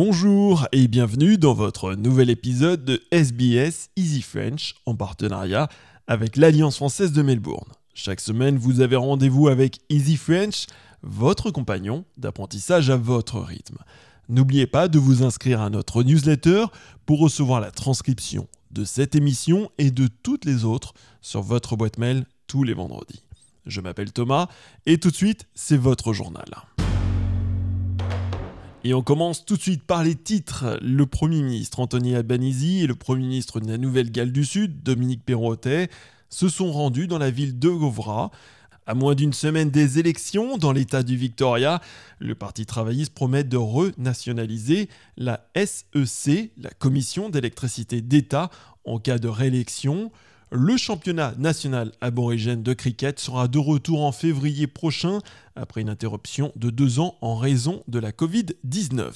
Bonjour et bienvenue dans votre nouvel épisode de SBS Easy French en partenariat avec l'Alliance française de Melbourne. Chaque semaine, vous avez rendez-vous avec Easy French, votre compagnon d'apprentissage à votre rythme. N'oubliez pas de vous inscrire à notre newsletter pour recevoir la transcription de cette émission et de toutes les autres sur votre boîte mail tous les vendredis. Je m'appelle Thomas et tout de suite, c'est votre journal. Et on commence tout de suite par les titres. Le Premier ministre Anthony Albanese et le Premier ministre de la Nouvelle-Galles du Sud, Dominique Perrottet, se sont rendus dans la ville de Govra. À moins d'une semaine des élections, dans l'État du Victoria, le Parti travailliste promet de renationaliser la SEC, la Commission d'électricité d'État, en cas de réélection. Le championnat national aborigène de cricket sera de retour en février prochain, après une interruption de deux ans en raison de la Covid-19.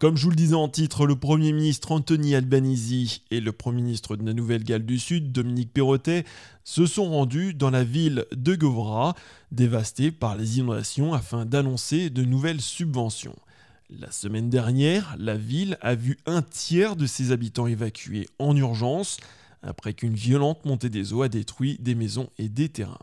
Comme je vous le disais en titre, le Premier ministre Anthony Albanese et le Premier ministre de la Nouvelle-Galles du Sud, Dominique Perrottet, se sont rendus dans la ville de Govra, dévastée par les inondations, afin d'annoncer de nouvelles subventions. La semaine dernière, la ville a vu un tiers de ses habitants évacués en urgence après qu'une violente montée des eaux a détruit des maisons et des terrains.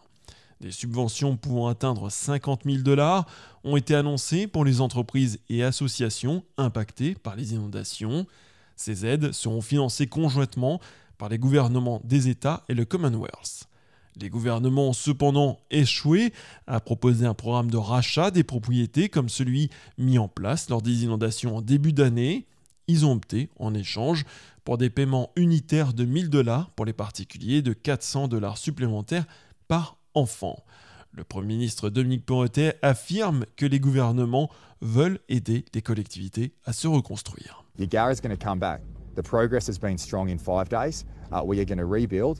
Des subventions pouvant atteindre 50 000 dollars ont été annoncées pour les entreprises et associations impactées par les inondations. Ces aides seront financées conjointement par les gouvernements des États et le Commonwealth. Les gouvernements ont cependant échoué à proposer un programme de rachat des propriétés comme celui mis en place lors des inondations en début d'année. Ils ont opté, en échange, pour des paiements unitaires de 1000 dollars pour les particuliers de 400 dollars supplémentaires par enfant. Le Premier ministre Dominique Perrottet affirme que les gouvernements veulent aider les collectivités à se reconstruire. Is going to come back. The progress has been strong in five days. Uh, we are going to rebuild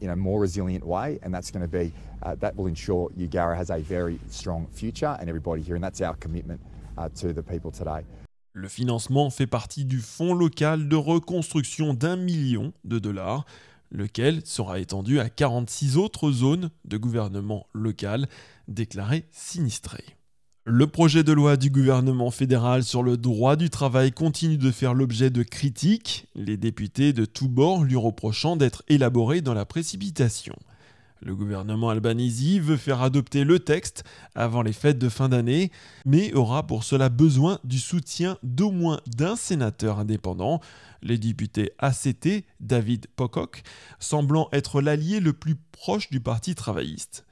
in a more resilient way, and that's going to be that will ensure Yagara has a very strong future and everybody here, and that's our commitment to the people today. Le financement fait partie du fonds local de reconstruction d'un million de dollars, lequel sera étendu à 46 autres zones de gouvernement local déclarées sinistrées. Le projet de loi du gouvernement fédéral sur le droit du travail continue de faire l'objet de critiques, les députés de tous bords lui reprochant d'être élaboré dans la précipitation. Le gouvernement albanese veut faire adopter le texte avant les fêtes de fin d'année, mais aura pour cela besoin du soutien d'au moins d'un sénateur indépendant, les députés ACT, David Pocock, semblant être l'allié le plus proche du Parti travailliste.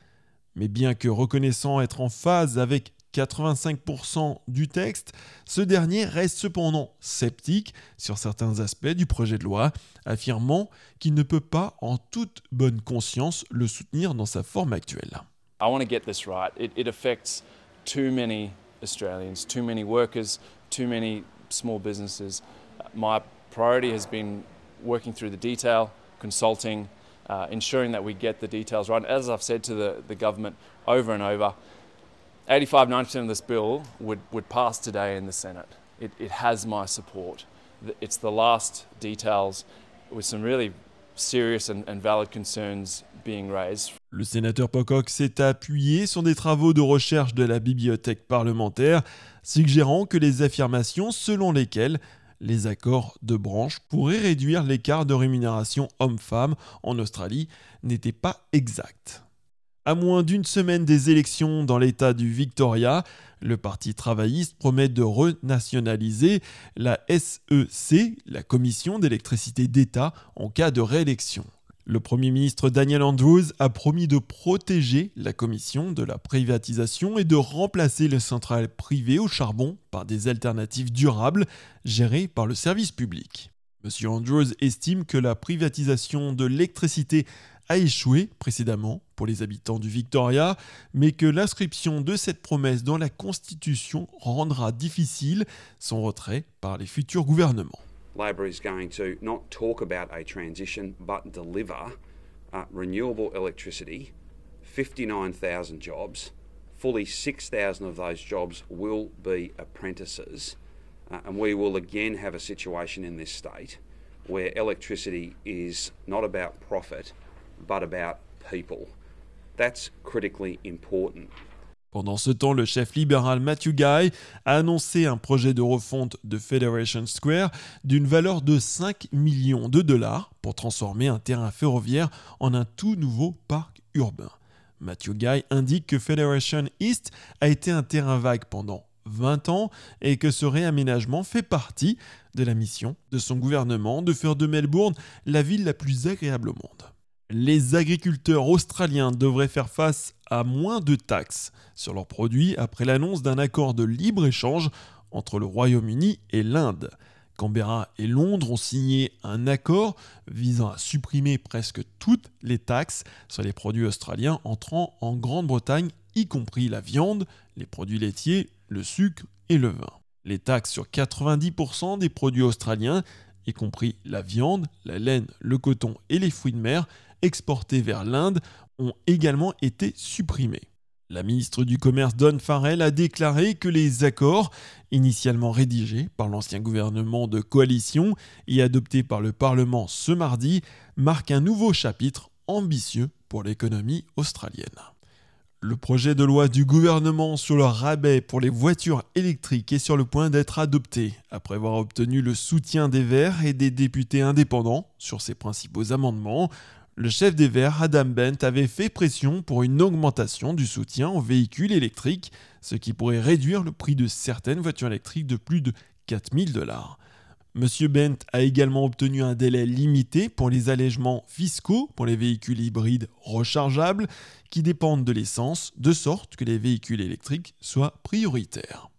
Mais bien que reconnaissant être en phase avec 85% du texte, ce dernier reste cependant sceptique sur certains aspects du projet de loi, affirmant qu'il ne peut pas en toute bonne conscience le soutenir dans sa forme actuelle. I want to get this right. It, it affects too many Australians, too many workers, too many small businesses. My priority has been working through the detail, consulting, uh, ensuring that we get the details right. As I've said to the, the government over and over, 85 90% of this bill would, would pass today in the Senate. It, it has my support. It's the last details with some really serious and, and valid concerns being raised. Le sénateur Pocock s'est appuyé sur des travaux de recherche de la bibliothèque parlementaire, suggérant que les affirmations selon lesquelles les accords de branche pourraient réduire l'écart de rémunération homme-femme en Australie n'étaient pas exacts. À moins d'une semaine des élections dans l'État du Victoria, le Parti travailliste promet de renationaliser la SEC, la Commission d'électricité d'État, en cas de réélection. Le Premier ministre Daniel Andrews a promis de protéger la commission de la privatisation et de remplacer les centrales privées au charbon par des alternatives durables gérées par le service public. M. Andrews estime que la privatisation de l'électricité a échoué précédemment pour les habitants du Victoria, mais que l'inscription de cette promesse dans la Constitution rendra difficile son retrait par les futurs gouvernements. Labor is going to not talk about a transition but deliver uh, renewable electricity, 59,000 jobs. Fully 6,000 of those jobs will be apprentices. Uh, and we will again have a situation in this state where electricity is not about profit, but about people. That's critically important. Pendant ce temps, le chef libéral Matthew Guy a annoncé un projet de refonte de Federation Square d'une valeur de 5 millions de dollars pour transformer un terrain ferroviaire en un tout nouveau parc urbain. Matthew Guy indique que Federation East a été un terrain vague pendant 20 ans et que ce réaménagement fait partie de la mission de son gouvernement de faire de Melbourne la ville la plus agréable au monde. Les agriculteurs australiens devraient faire face à moins de taxes sur leurs produits après l'annonce d'un accord de libre-échange entre le Royaume-Uni et l'Inde. Canberra et Londres ont signé un accord visant à supprimer presque toutes les taxes sur les produits australiens entrant en Grande-Bretagne, y compris la viande, les produits laitiers, le sucre et le vin. Les taxes sur 90% des produits australiens, y compris la viande, la laine, le coton et les fruits de mer, exportés vers l'Inde ont également été supprimés. La ministre du Commerce Don Farrell a déclaré que les accords, initialement rédigés par l'ancien gouvernement de coalition et adoptés par le Parlement ce mardi, marquent un nouveau chapitre ambitieux pour l'économie australienne. Le projet de loi du gouvernement sur le rabais pour les voitures électriques est sur le point d'être adopté, après avoir obtenu le soutien des Verts et des députés indépendants sur ses principaux amendements le chef des Verts, Adam Bent, avait fait pression pour une augmentation du soutien aux véhicules électriques, ce qui pourrait réduire le prix de certaines voitures électriques de plus de 4000 dollars. Monsieur Bent a également obtenu un délai limité pour les allègements fiscaux pour les véhicules hybrides rechargeables qui dépendent de l'essence, de sorte que les véhicules électriques soient prioritaires.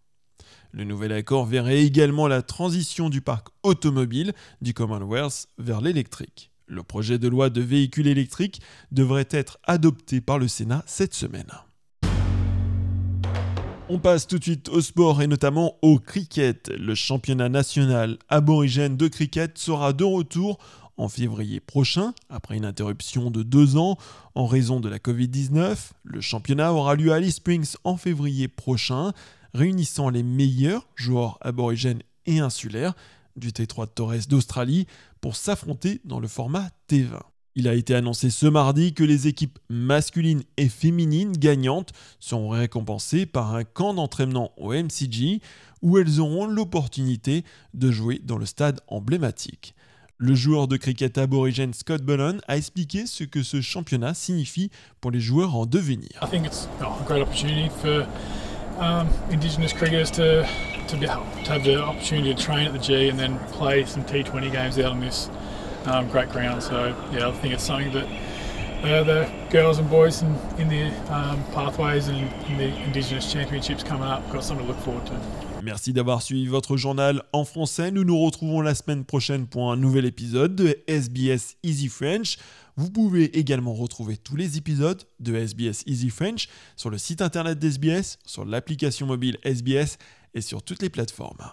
Le nouvel accord verrait également la transition du parc automobile du Commonwealth vers l'électrique. Le projet de loi de véhicules électriques devrait être adopté par le Sénat cette semaine. On passe tout de suite au sport et notamment au cricket. Le championnat national aborigène de cricket sera de retour en février prochain, après une interruption de deux ans en raison de la Covid-19. Le championnat aura lieu à Alice Springs en février prochain, réunissant les meilleurs joueurs aborigènes et insulaires du T3 de Torres d'Australie pour s'affronter dans le format T20. Il a été annoncé ce mardi que les équipes masculines et féminines gagnantes seront récompensées par un camp d'entraînement au MCG où elles auront l'opportunité de jouer dans le stade emblématique. Le joueur de cricket aborigène Scott Bullen a expliqué ce que ce championnat signifie pour les joueurs en devenir. I think it's a great opportunity for um, Indigenous cricketers to to, be, to have the opportunity to train at the G and then play some T20 games out on this um, great ground. So yeah, I think it's something that uh, the girls and boys in, in the um, pathways and in the Indigenous Championships coming up got something to look forward to. Merci d'avoir suivi votre journal en français. Nous nous retrouvons la semaine prochaine pour un nouvel épisode de SBS Easy French. Vous pouvez également retrouver tous les épisodes de SBS Easy French sur le site internet d'SBS, sur l'application mobile SBS et sur toutes les plateformes.